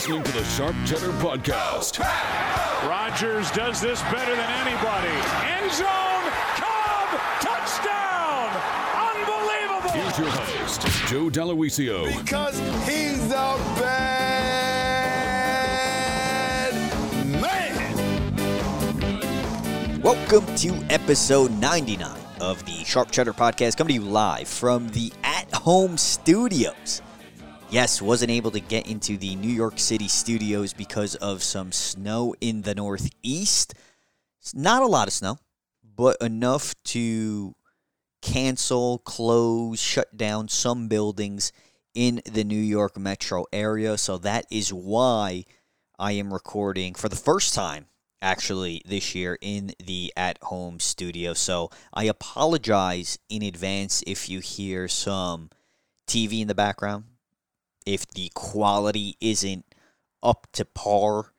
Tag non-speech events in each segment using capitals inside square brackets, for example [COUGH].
listening to the Sharp Cheddar Podcast. Rodgers does this better than anybody. End zone, Cobb, touchdown! Unbelievable! Here's your host, Joe Daloisio. Because he's the bad man. Welcome to episode 99 of the Sharp Cheddar Podcast, coming to you live from the at home studios. Yes, wasn't able to get into the New York City studios because of some snow in the Northeast. It's not a lot of snow, but enough to cancel, close, shut down some buildings in the New York metro area. So that is why I am recording for the first time actually this year in the at home studio. So I apologize in advance if you hear some TV in the background, if the quality isn't up to par.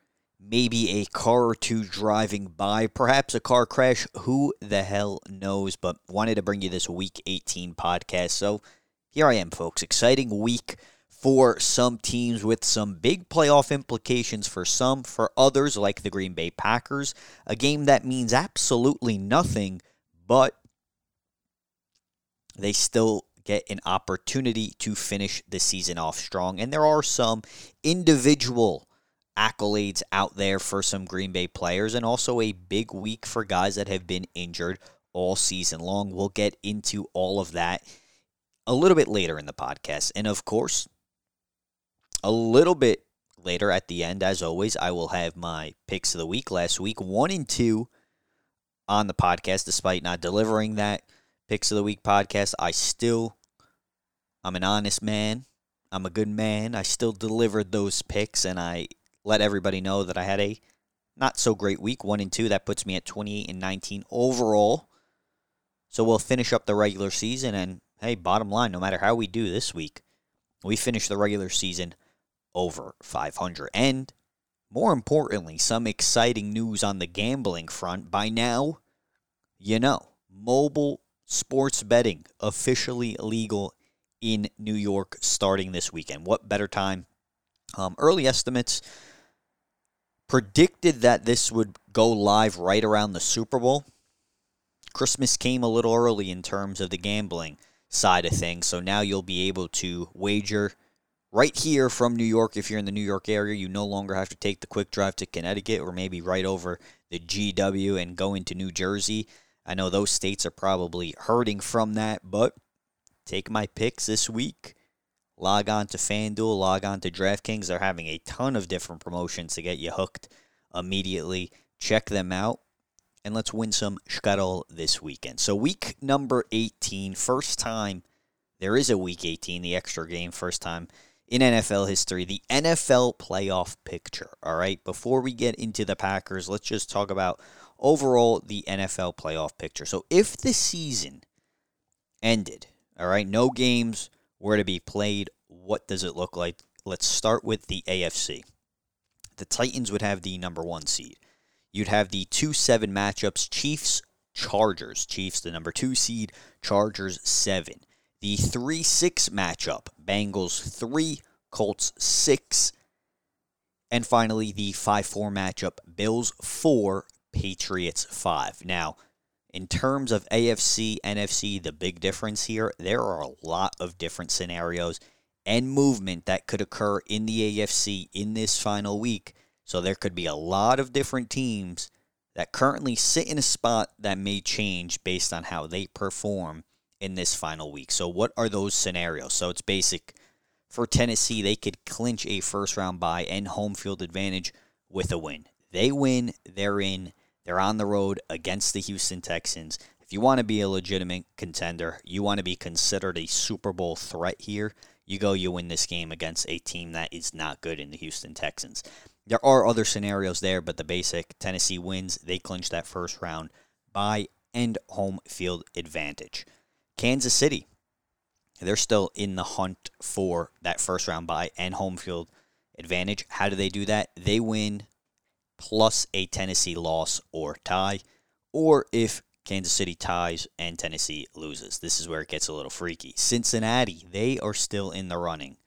Maybe a car or two driving by, perhaps a car crash. Who the hell knows? But wanted to bring you this week 18 podcast. So here I am, folks. Exciting week for some teams with some big playoff implications for some, for others, like the Green Bay Packers. A game that means absolutely nothing, but they still get an opportunity to finish the season off strong. And there are some individual accolades out there for some Green Bay players, and also a big week for guys that have been injured all season long. We'll get into all of that a little bit later in the podcast. And of course, a little bit later at the end, as always, I will have my picks of the week. Last week, one and two on the podcast, despite not delivering that picks of the week podcast. I still, I'm an honest man. I'm a good man. I still delivered those picks, and I let everybody know that I had a not so great week, one and two. That puts me at 28 and 19 overall. So we'll finish up the regular season, and hey, bottom line, no matter how we do this week, we finish the regular season over 500. And more importantly, some exciting news on the gambling front. By now, you know, mobile sports betting officially legal in New York starting this weekend. What better time? Um, early estimates predicted that this would go live right around the Super Bowl. Christmas came a little early in terms of the gambling side of things, so now you'll be able to wager right here from New York. If you're in the New York area, you no longer have to take the quick drive to Connecticut or maybe right over the GW and go into New Jersey. I know those states are probably hurting from that, but take my picks this week. Log on to FanDuel, log on to DraftKings. They're having a ton of different promotions to get you hooked immediately. Check them out. And let's win some scuttle this weekend. So, week number 18, first time there is a week 18, the extra game, first time in NFL history, the NFL playoff picture. All right, before we get into the Packers, let's just talk about overall the NFL playoff picture. So, if the season ended, all right, no games were to be played, what does it look like? Let's start with the AFC. The Titans would have the number one seed. You'd have the 2 7 matchups Chiefs, Chargers. Chiefs, the number two seed, Chargers, 7. The 3 6 matchup Bengals, 3, Colts, 6. And finally, the 5 4 matchup Bills, 4, Patriots, 5. Now, in terms of AFC, NFC, the big difference here, there are a lot of different scenarios and movement that could occur in the AFC in this final week. So there could be a lot of different teams that currently sit in a spot that may change based on how they perform in this final week. So what are those scenarios? So it's basic for Tennessee, they could clinch a first round bye and home field advantage with a win. They win, they're in. They're on the road against the Houston Texans. If you want to be a legitimate contender, you want to be considered a Super Bowl threat here, you go, you win this game against a team that is not good in the Houston Texans. There are other scenarios there, but the basic Tennessee wins, they clinch that first round by and home field advantage. Kansas City, they're still in the hunt for that first round by and home field advantage. How do they do that? They win plus a Tennessee loss or tie, or if Kansas City ties and Tennessee loses. This is where it gets a little freaky. Cincinnati, they are still in the running.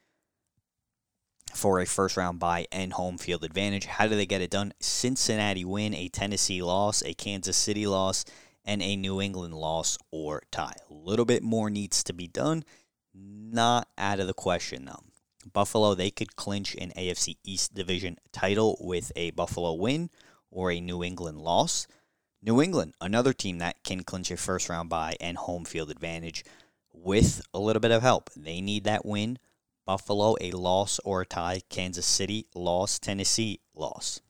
for a first round bye and home field advantage. How do they get it done? Cincinnati win, a Tennessee loss, a Kansas City loss, and a New England loss or tie. A little bit more needs to be done. Not out of the question, though. Buffalo, they could clinch an AFC East division title with a Buffalo win or a New England loss. New England, another team that can clinch a first round bye and home field advantage with a little bit of help. They need that win. Buffalo, a loss or a tie. Kansas City, loss. Tennessee, loss.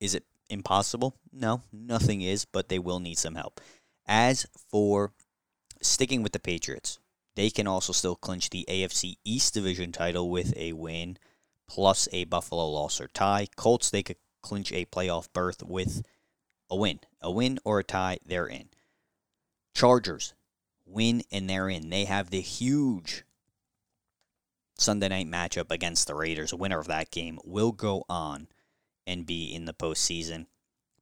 Is it impossible? No, nothing is, but they will need some help. As for sticking with the Patriots, they can also still clinch the AFC East Division title with a win plus a Buffalo loss or tie. Colts, they could clinch a playoff berth with a win. A win or a tie, they're in. Chargers, win and they're in. They have the huge Sunday night matchup against the Raiders. Winner of that game will go on and be in the postseason.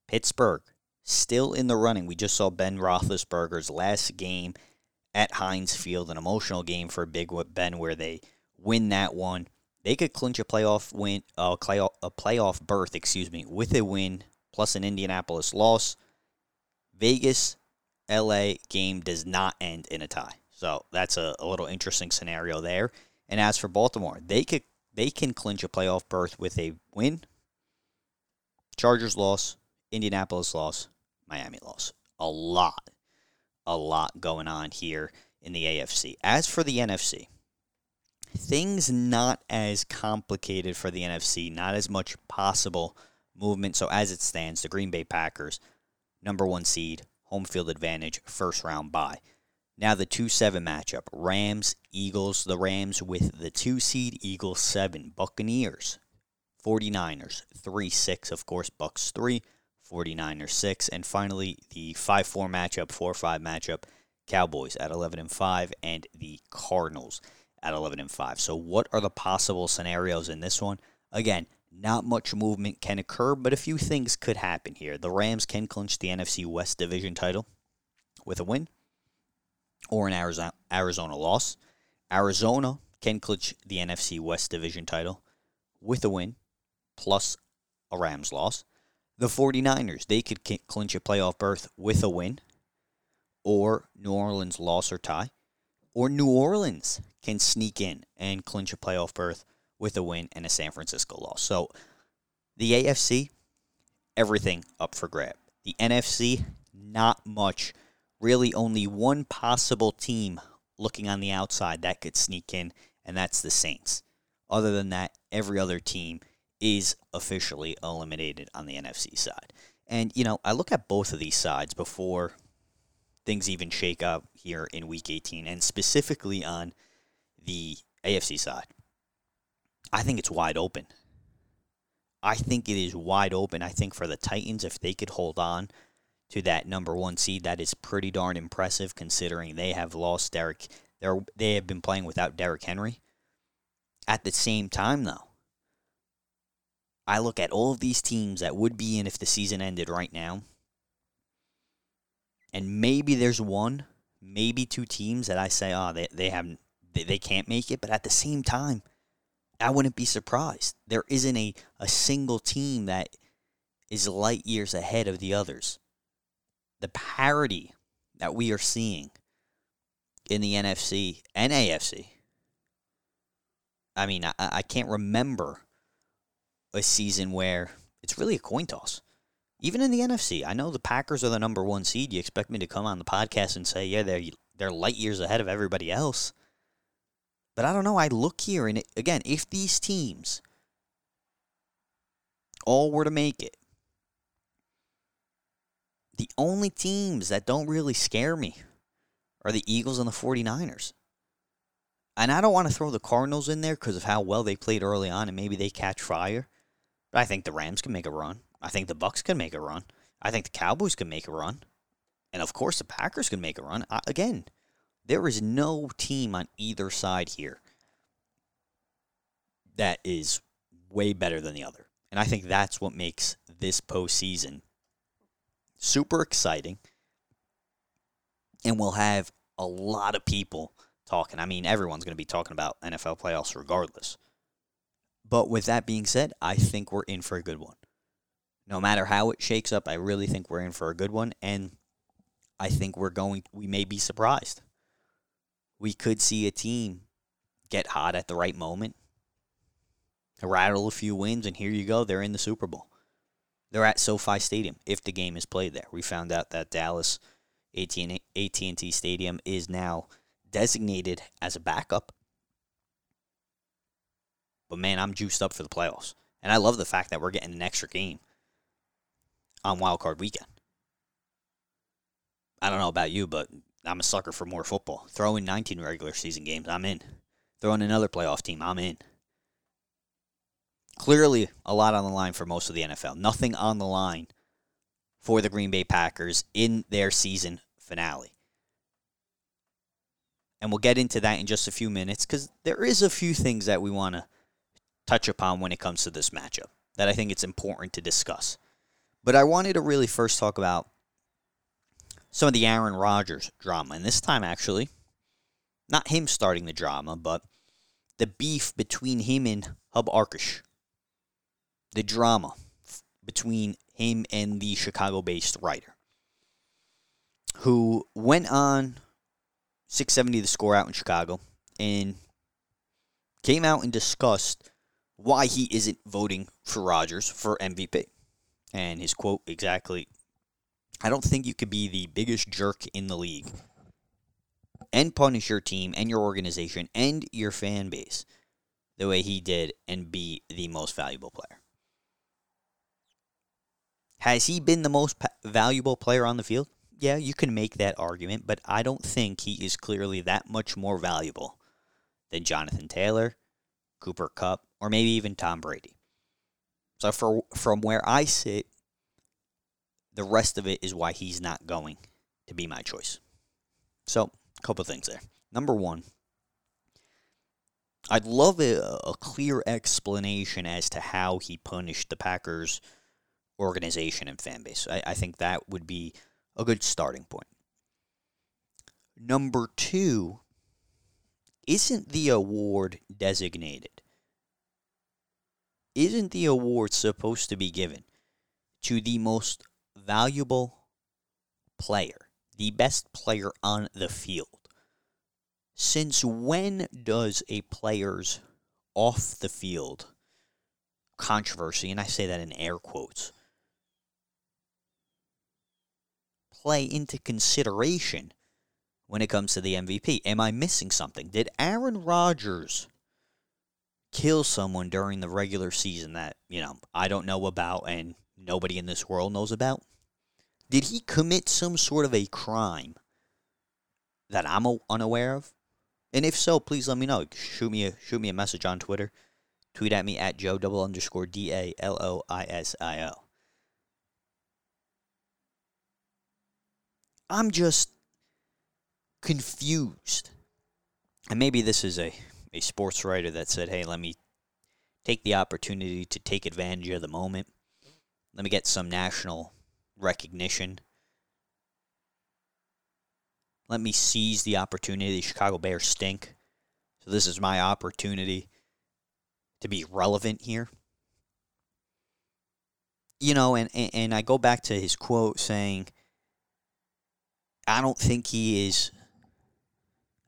Pittsburgh, still in the running. We just saw Ben Roethlisberger's last game at Heinz Field, an emotional game for Big Ben where they win that one. They could clinch a playoff win, uh, a playoff berth, excuse me, with a win plus an Indianapolis loss. Vegas, LA game does not end in a tie. So that's a, a little interesting scenario there. And as for Baltimore, they could they can clinch a playoff berth with a win. Chargers loss, Indianapolis loss, Miami loss. A lot, a lot going on here in the AFC. As for the NFC, things not as complicated for the NFC, not as much possible movement. So as it stands, the Green Bay Packers, number one seed, home field advantage, first round bye. Now the 2 7 matchup Rams, Eagles, the Rams with the 2 seed, Eagles 7, Buccaneers, 49ers 3 6, of course, Bucks 3, 49ers 6, and finally the 5 4 matchup, 4 5 matchup, Cowboys at 11 and 5, and the Cardinals at 11 and 5. So, what are the possible scenarios in this one? Again, not much movement can occur, but a few things could happen here. The Rams can clinch the NFC West Division title with a win or an Arizona, Arizona loss. Arizona can clinch the NFC West Division title with a win plus a Rams loss. The 49ers, they could clinch a playoff berth with a win or New Orleans loss or tie. Or New Orleans can sneak in and clinch a playoff berth with a win and a San Francisco loss. So the AFC, everything up for grab. The NFC, not much really only one possible team looking on the outside that could sneak in, and that's the Saints. Other than that, every other team is officially eliminated on the NFC side. And, you know, I look at both of these sides before things even shake up here in week 18, and specifically on the AFC side. I think it's wide open. I think it is wide open. I think for the Titans, if they could hold on to that number one seed. That is pretty darn impressive considering they have lost Derrick. They have been playing without Derrick Henry. At the same time, though, I look at all of these teams that would be in if the season ended right now, and maybe there's one, maybe two teams that I say, oh, they, they haven't, they, they can't make it. But at the same time, I wouldn't be surprised. There isn't a, a single team that is light years ahead of the others the parity that we are seeing in the NFC and AFC. I mean, I, I can't remember a season where it's really a coin toss. Even in the NFC, I know the Packers are the number one seed. You expect me to come on the podcast and say, yeah, they're they're light years ahead of everybody else. But I don't know. I look here, and it, again, if these teams all were to make it, the only teams that don't really scare me are the Eagles and the 49ers. And I don't want to throw the Cardinals in there because of how well they played early on and maybe they catch fire. I think the Rams can make a run. I think the Bucks can make a run. I think the Cowboys can make a run. And of course the Packers can make a run. I, again, there is no team on either side here that is way better than the other. And I think that's what makes this postseason super exciting. And we'll have a lot of people talking. I mean, everyone's going to be talking about NFL playoffs regardless. But with that being said, I think we're in for a good one. No matter how it shakes up, I really think we're in for a good one. And I think we're going, we may be surprised. We could see a team get hot at the right moment, rattle a few wins, and here you go. They're in the Super Bowl. They're at SoFi Stadium if the game is played there. We found out that Dallas AT&T Stadium is now designated as a backup. But man, I'm juiced up for the playoffs. And I love the fact that we're getting an extra game on Wild Card Weekend. I don't know about you, but I'm a sucker for more football. Throw in 19 regular season games, I'm in. Throw in another playoff team, I'm in. Clearly, a lot on the line for most of the NFL. Nothing on the line for the Green Bay Packers in their season finale. And we'll get into that in just a few minutes because there is a few things that we want to touch upon when it comes to this matchup that I think it's important to discuss. But I wanted to really first talk about some of the Aaron Rodgers drama. And this time, actually, not him starting the drama, but the beef between him and Hub Arkush. The drama between him and the Chicago based writer who went on 670 the score out in Chicago and came out and discussed why he isn't voting for Rodgers for MVP. And his quote exactly I don't think you could be the biggest jerk in the league and punish your team and your organization and your fan base the way he did and be the most valuable player. Has he been the most valuable player on the field? Yeah, you can make that argument, but I don't think he is clearly that much more valuable than Jonathan Taylor, Cooper Kupp, or maybe even Tom Brady. So for from where I sit, the rest of it is why he's not going to be my choice. So, a couple things there. Number one, I'd love a, a clear explanation as to how he punished the Packers organization and fan base. I, I think that would be a good starting point. Number two, isn't the award designated? Isn't the award supposed to be given to the most valuable player, the best player on the field? Since when does a player's off the field controversy, and I say that in air quotes, play into consideration when it comes to the MVP? Am I missing something? Did Aaron Rodgers kill someone during the regular season that, you know, I don't know about and nobody in this world knows about? Did he commit some sort of a crime that I'm unaware of? And if so, please let me know. Shoot me a shoot me a message on Twitter. Tweet at me at Joe double underscore D A L O I S I O. I'm just confused. And maybe this is a, a sports writer that said, hey, let me take the opportunity to take advantage of the moment. Let me get some national recognition. Let me seize the opportunity. The Chicago Bears stink. So this is my opportunity to be relevant here. You know, and, and, and I go back to his quote saying, I don't think he is.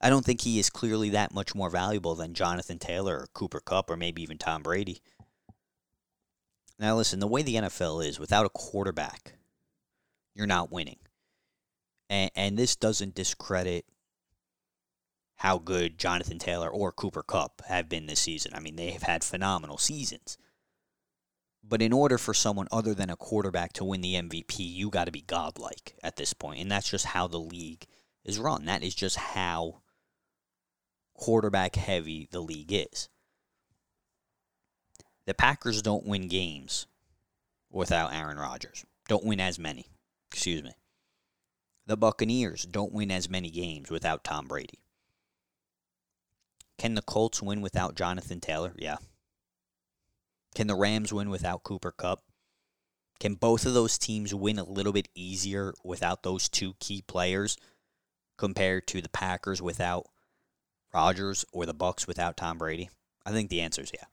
I don't think he is clearly that much more valuable than Jonathan Taylor or Cooper Kupp or maybe even Tom Brady. Now, listen, the way the NFL is, without a quarterback, you're not winning. And, and this doesn't discredit how good Jonathan Taylor or Cooper Kupp have been this season. I mean, they have had phenomenal seasons. But in order for someone other than a quarterback to win the MVP, you got to be godlike at this point. And that's just how the league is run. That is just how quarterback heavy the league is. The Packers don't win games without Aaron Rodgers. Don't win as many. Excuse me. The Buccaneers don't win as many games without Tom Brady. Can the Colts win without Jonathan Taylor? Yeah. Can the Rams win without Cooper Kupp? Can both of those teams win a little bit easier without those two key players compared to the Packers without Rodgers or the Bucks without Tom Brady? I think the answer is yeah.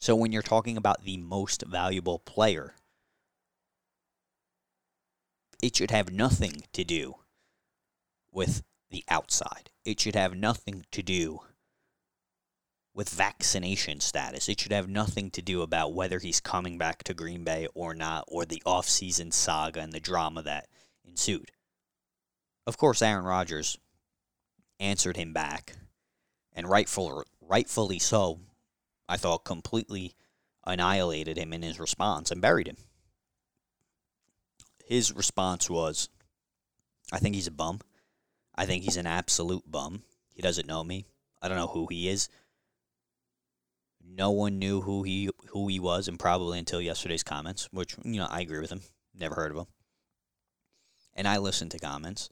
So when you're talking about the most valuable player, it should have nothing to do with the outside. It should have nothing to do with vaccination status. It should have nothing to do about whether he's coming back to Green Bay or not, or the offseason saga and the drama that ensued. Of course, Aaron Rodgers answered him back, and rightful, rightfully so. I thought completely annihilated him in his response and buried him. His response was, I think he's a bum. I think he's an absolute bum. He doesn't know me. I don't know who he is. No one knew who he who he was, and probably until yesterday's comments, which you know I agree with him. Never heard of him. And I listened to comments,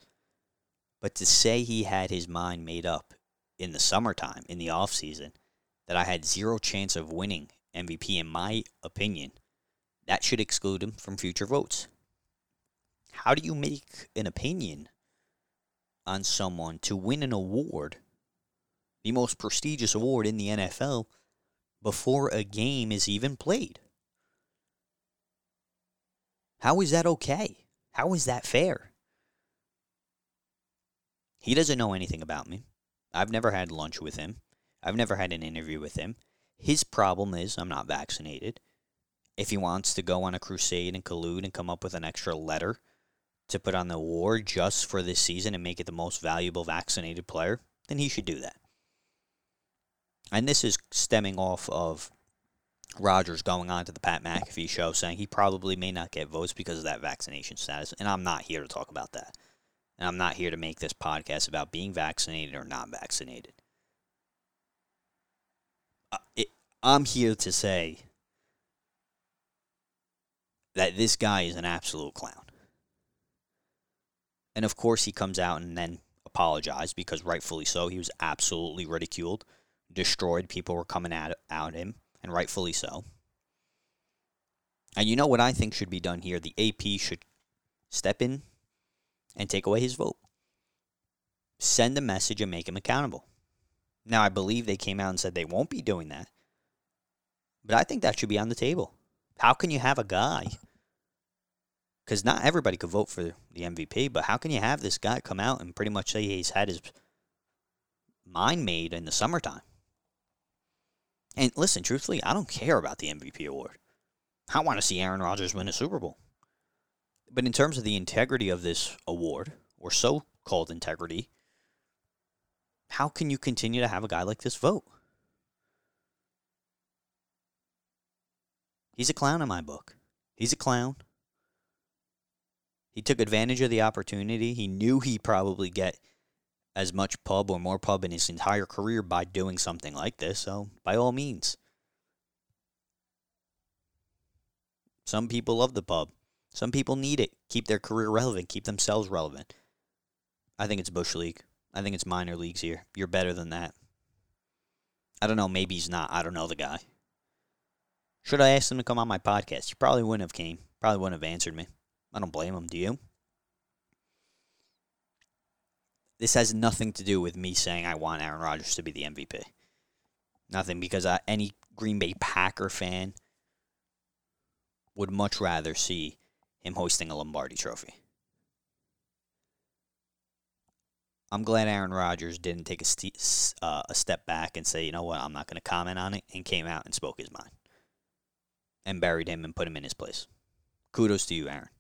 but to say he had his mind made up in the summertime, in the off season, that I had zero chance of winning MVP, in my opinion, that should exclude him from future votes. How do you make an opinion on someone to win an award, the most prestigious award in the NFL, before a game is even played? How is that okay? How is that fair? He doesn't know anything about me. I've never had lunch with him. I've never had an interview with him. His problem is I'm not vaccinated. If he wants to go on a crusade and collude and come up with an extra letter to put on the award just for this season and make it the most valuable vaccinated player, then he should do that. And this is stemming off of Rodgers going on to the Pat McAfee show saying he probably may not get votes because of that vaccination status. And I'm not here to talk about that. And I'm not here to make this podcast about being vaccinated or not vaccinated. Uh, it, I'm here to say that this guy is an absolute clown. And of course, he comes out and then apologized because rightfully so. He was absolutely ridiculed, destroyed. People were coming at, at him, and rightfully so. And you know what I think should be done here? The AP should step in and take away his vote. Send a message and make him accountable. Now, I believe they came out and said they won't be doing that. But I think that should be on the table. How can you have a guy? Because not everybody could vote for the MVP, but how can you have this guy come out and pretty much say he's had his mind made in the summertime? And listen, truthfully, I don't care about the MVP award. I want to see Aaron Rodgers win a Super Bowl. But in terms of the integrity of this award, or so called integrity, how can you continue to have a guy like this vote? He's a clown in my book. He's a clown. He took advantage of the opportunity. He knew he'd probably get as much pub or more pub in his entire career by doing something like this, so by all means. Some people love the pub. Some people need it. Keep their career relevant, keep themselves relevant. I think it's Bush League. I think it's minor leagues here. You're better than that. I don't know, maybe he's not. I don't know the guy. Should I ask him to come on my podcast? He probably wouldn't have came. Probably wouldn't have answered me. I don't blame him, do you? This has nothing to do with me saying I want Aaron Rodgers to be the MVP. Nothing, because uh, any Green Bay Packer fan would much rather see him hosting a Lombardi trophy. I'm glad Aaron Rodgers didn't take a, st- uh, a step back and say, you know what, I'm not going to comment on it, and came out and spoke his mind and buried him and put him in his place. Kudos to you, Aaron.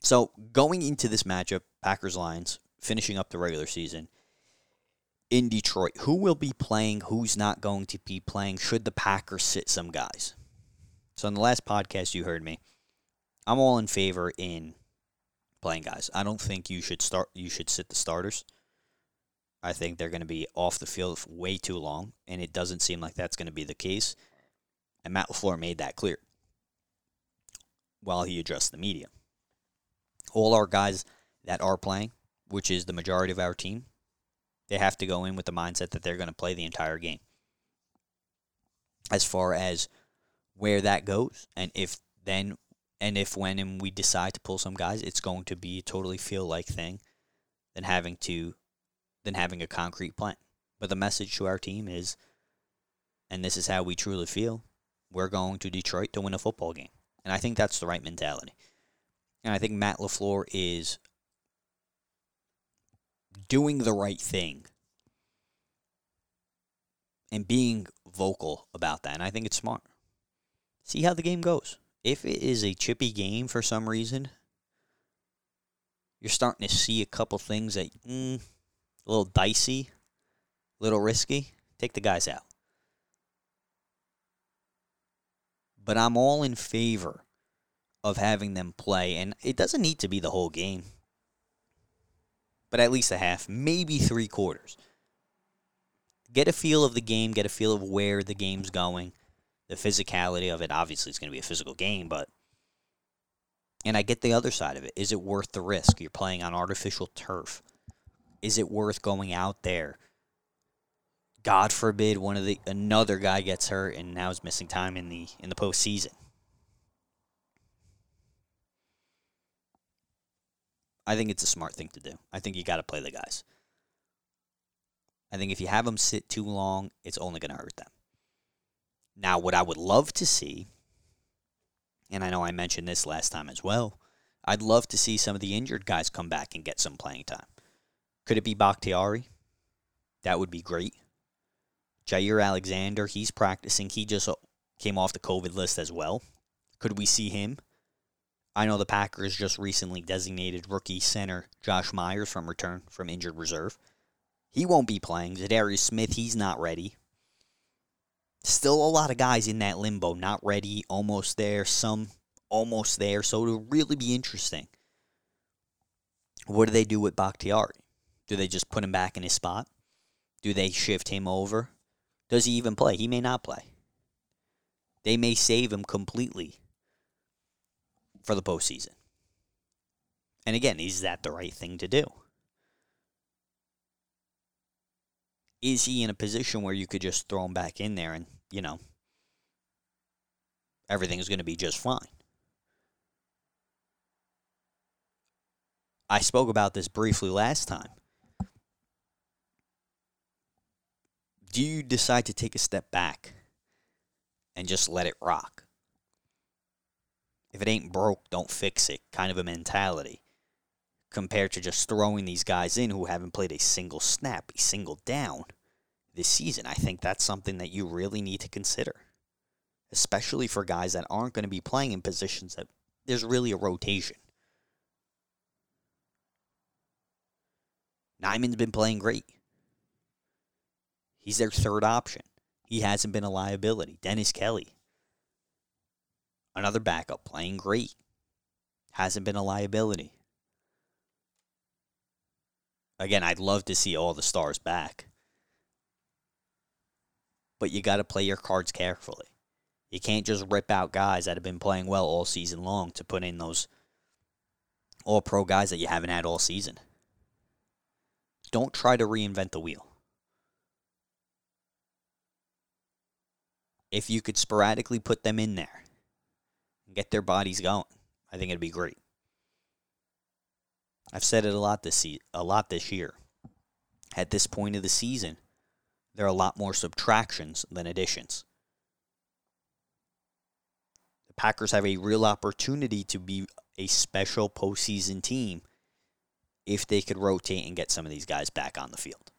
So going into this matchup, Packers Lions finishing up the regular season in Detroit, who will be playing? Who's not going to be playing? Should the Packers sit some guys? So in the last podcast, you heard me. I'm all in favor in playing guys. I don't think you should start. You should sit the starters. I think they're going to be off the field way too long, and it doesn't seem like that's going to be the case. And Matt LaFleur made that clear while he addressed the media all our guys that are playing, which is the majority of our team, they have to go in with the mindset that they're going to play the entire game. As far as where that goes, and if then, and if when and we decide to pull some guys, it's going to be a totally feel like thing than having to, than having a concrete plan. But the message to our team is and this is how we truly feel, we're going to Detroit to win a football game. And I think that's the right mentality. And I think Matt LaFleur is doing the right thing and being vocal about that. And I think it's smart. See how the game goes. If it is a chippy game for some reason, you're starting to see a couple things that mm, a little dicey, a little risky. Take the guys out. But I'm all in favor of having them play, and it doesn't need to be the whole game, but at least a half, maybe three quarters. Get a feel of the game, get a feel of where the game's going, the physicality of it. Obviously, it's going to be a physical game, but. And I get the other side of it. Is it worth the risk? You're playing on artificial turf. Is it worth going out there? God forbid one of the another guy gets hurt and now is missing time in the in the postseason. I think it's a smart thing to do. I think you got to play the guys. I think if you have them sit too long, it's only going to hurt them. Now, what I would love to see, and I know I mentioned this last time as well, I'd love to see some of the injured guys come back and get some playing time. Could it be Bakhtiari? That would be great. Jaire Alexander, he's practicing. He just came off the COVID list as well. Could we see him? I know the Packers just recently designated rookie center Josh Myers from return from injured reserve. He won't be playing. Za'Darius Smith, he's not ready. Still a lot of guys in that limbo, not ready, almost there, some almost there. So it'll really be interesting. What do they do with Bakhtiari? Do they just put him back in his spot? Do they shift him over? Does he even play? He may not play. They may save him completely for the postseason. And again, is that the right thing to do? Is he in a position where you could just throw him back in there and, you know, everything's going to be just fine? I spoke about this briefly last time. Do you decide to take a step back and just let it rock? If it ain't broke, don't fix it, kind of a mentality compared to just throwing these guys in who haven't played a single snap, a single down this season. I think that's something that you really need to consider, especially for guys that aren't going to be playing in positions that there's really a rotation. Nijman's been playing great. He's their third option. He hasn't been a liability. Dennis Kelly, another backup, playing great. Hasn't been a liability. Again, I'd love to see all the stars back. But you got to play your cards carefully. You can't just rip out guys that have been playing well all season long to put in those all pro guys that you haven't had all season. Don't try to reinvent the wheel. If you could sporadically put them in there and get their bodies going, I think it'd be great. I've said it a lot this se- a lot this year. At this point of the season, there are a lot more subtractions than additions. The Packers have a real opportunity to be a special postseason team if they could rotate and get some of these guys back on the field.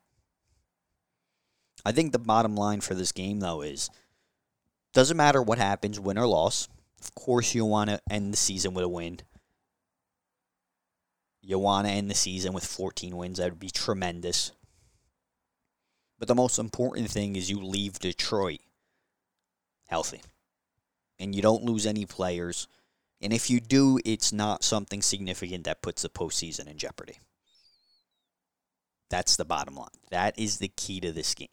I think the bottom line for this game, though, is doesn't matter what happens, win or loss. Of course, you want to end the season with a win. You want to end the season with 14 wins. That would be tremendous. But the most important thing is you leave Detroit healthy. And you don't lose any players. And if you do, it's not something significant that puts the postseason in jeopardy. That's the bottom line. That is the key to this game.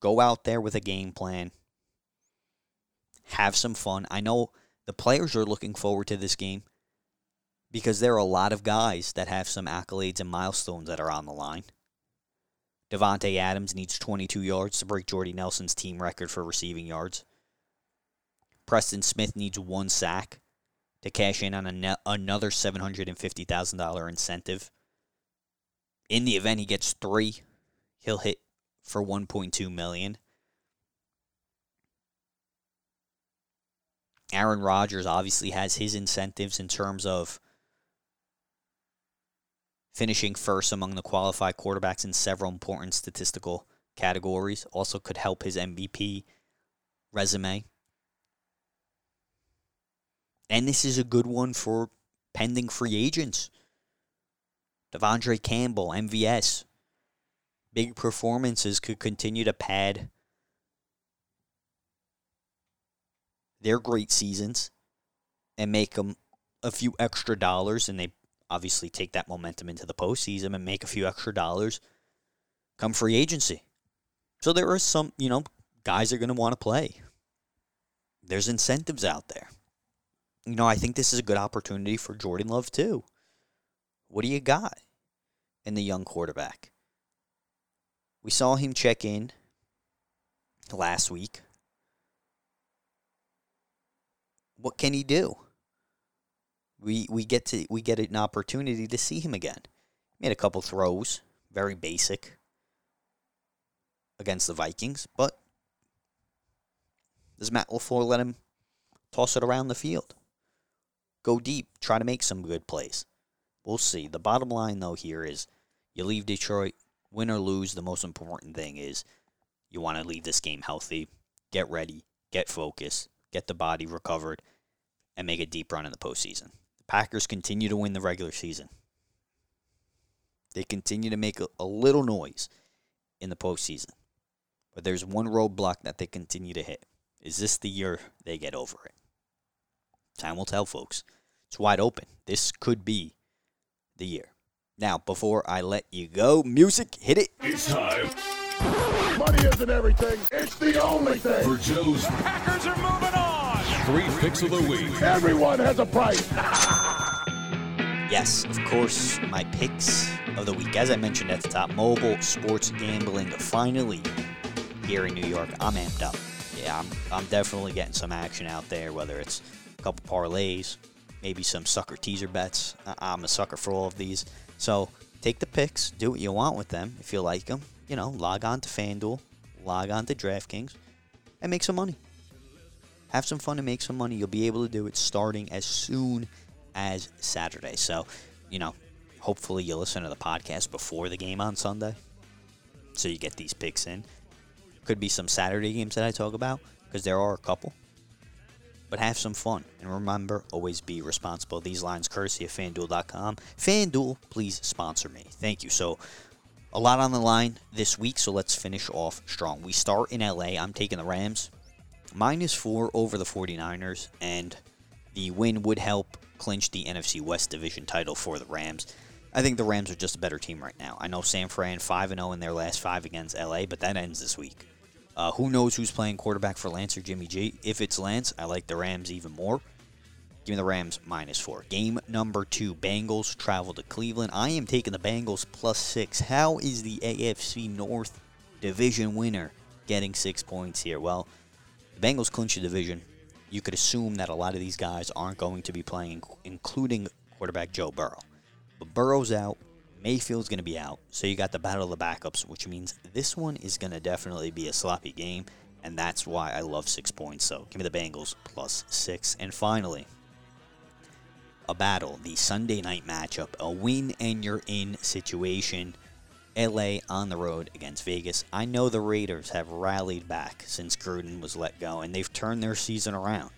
Go out there with a game plan. Have some fun. I know the players are looking forward to this game because there are a lot of guys that have some accolades and milestones that are on the line. Davante Adams needs 22 yards to break Jordy Nelson's team record for receiving yards. Preston Smith needs one sack to cash in on another $750,000 incentive. In the event he gets three, he'll hit for 1.2 million. Aaron Rodgers obviously has his incentives in terms of finishing first among the qualified quarterbacks in several important statistical categories. Also could help his MVP resume. And this is a good one for pending free agents. De'Vondre Campbell, MVS. Big performances could continue to pad their great seasons and make them a few extra dollars. And they obviously take that momentum into the postseason and make a few extra dollars come free agency. So there are some, you know, guys are going to want to play. There's incentives out there. You know, I think this is a good opportunity for Jordan Love, too. What do you got in the young quarterback? We saw him check in last week. What can he do? We we get to we get an opportunity to see him again. Made a couple throws, very basic against the Vikings, but does Matt LaFleur let him toss it around the field? Go deep, try to make some good plays. We'll see. The bottom line, though, here is you leave Detroit, win or lose, the most important thing is you want to leave this game healthy, get ready, get focused, get the body recovered, and make a deep run in the postseason. The Packers continue to win the regular season. They continue to make a, a little noise in the postseason. But there's one roadblock that they continue to hit. Is this the year they get over it? Time will tell, folks. It's wide open. This could be the year. Now, before I let you go, music, hit it. It's time Money isn't everything. It's the only thing. for Joe's Packers are moving on. three picks of the week. Everyone has a price. [LAUGHS] Yes, of course, my picks of the week. As I mentioned at the top, mobile sports gambling finally here in New York. I'm amped up. Yeah, I'm, I'm definitely getting some action out there, whether it's a couple parlays, maybe some sucker teaser bets. I'm a sucker for all of these. So take the picks, do what you want with them if you like them. You know, log on to FanDuel, log on to DraftKings, and make some money. Have some fun and make some money. You'll be able to do it starting as soon as Saturday. So, you know, hopefully you listen to the podcast before the game on Sunday. So you get these picks in. Could be some Saturday games that I talk about, because there are a couple. But have some fun. And remember, always be responsible. These lines courtesy of FanDuel.com. FanDuel, please sponsor me. Thank you. So, a lot on the line this week, so let's finish off strong. We start in LA. I'm taking the Rams. Minus four over the 49ers, and the win would help clinch the NFC West division title for the Rams. I think the Rams are just a better team right now. I know San Fran 5 0 in their last five against LA, but that ends this week. Uh, who knows who's playing quarterback for Lance or Jimmy G? If it's Lance, I like the Rams even more. Give me the Rams minus four. Game number two Bengals travel to Cleveland. I am taking the Bengals plus six. How is the AFC North division winner getting six points here? Well, the Bengals clinch the division. You could assume that a lot of these guys aren't going to be playing, including quarterback Joe Burrow. But Burrow's out. Mayfield's going to be out. So you got the battle of the backups, which means this one is going to definitely be a sloppy game. And that's why I love six points. So give me the Bengals plus six. And finally, a battle, the Sunday night matchup, a win and you're in situation. LA on the road against Vegas. I know the Raiders have rallied back since Gruden was let go, and they've turned their season around.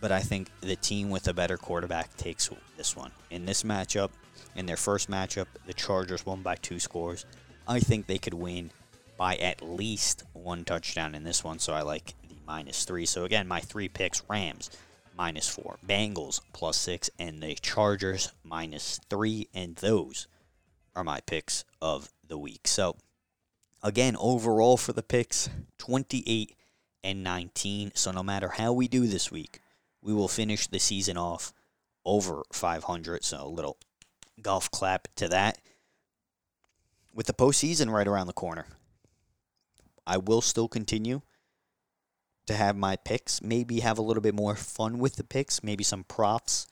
But I think the team with a better quarterback takes this one. In this matchup, in their first matchup, the Chargers won by two scores. I think they could win by at least one touchdown in this one, so I like the minus three. So again, my three picks Rams minus four, Bengals plus six, and the Chargers minus three, and those are my picks of the week. So, again, overall for the picks, 28 and 19. So, no matter how we do this week, we will finish the season off over 500. So, a little golf clap to that. With the postseason right around the corner, I will still continue to have my picks. Maybe have a little bit more fun with the picks. Maybe some props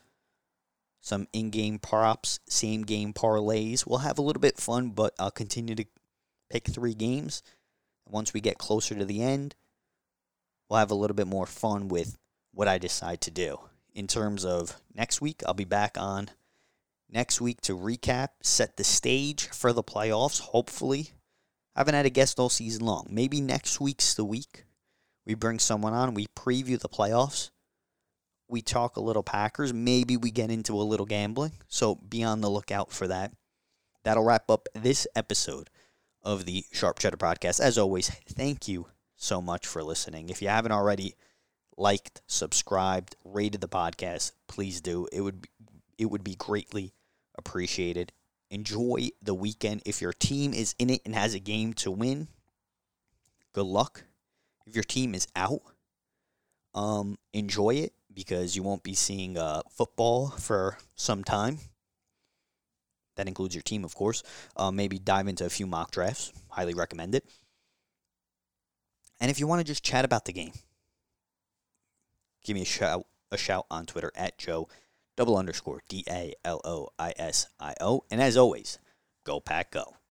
some in-game props, same game parlays. We'll have a little bit fun, but I'll continue to pick three games. Once we get closer to the end, we'll have a little bit more fun with what I decide to do. In terms of next week, I'll be back on next week to recap, set the stage for the playoffs, hopefully. I haven't had a guest all season long. Maybe next week's the week. We bring someone on, we preview the playoffs. We talk a little Packers. Maybe we get into a little gambling. So be on the lookout for that. That'll wrap up this episode of the Sharp Cheddar Podcast. As always, thank you so much for listening. If you haven't already liked, subscribed, rated the podcast, please do. It would be, it would be greatly appreciated. Enjoy the weekend. If your team is in it and has a game to win, good luck. If your team is out, um, enjoy it because you won't be seeing uh, football for some time. That includes your team, of course. Uh, maybe dive into a few mock drafts. Highly recommend it. And if you want to just chat about the game, give me a shout a shout on Twitter at Joe double underscore D A L O I S I O. And as always, go pack go.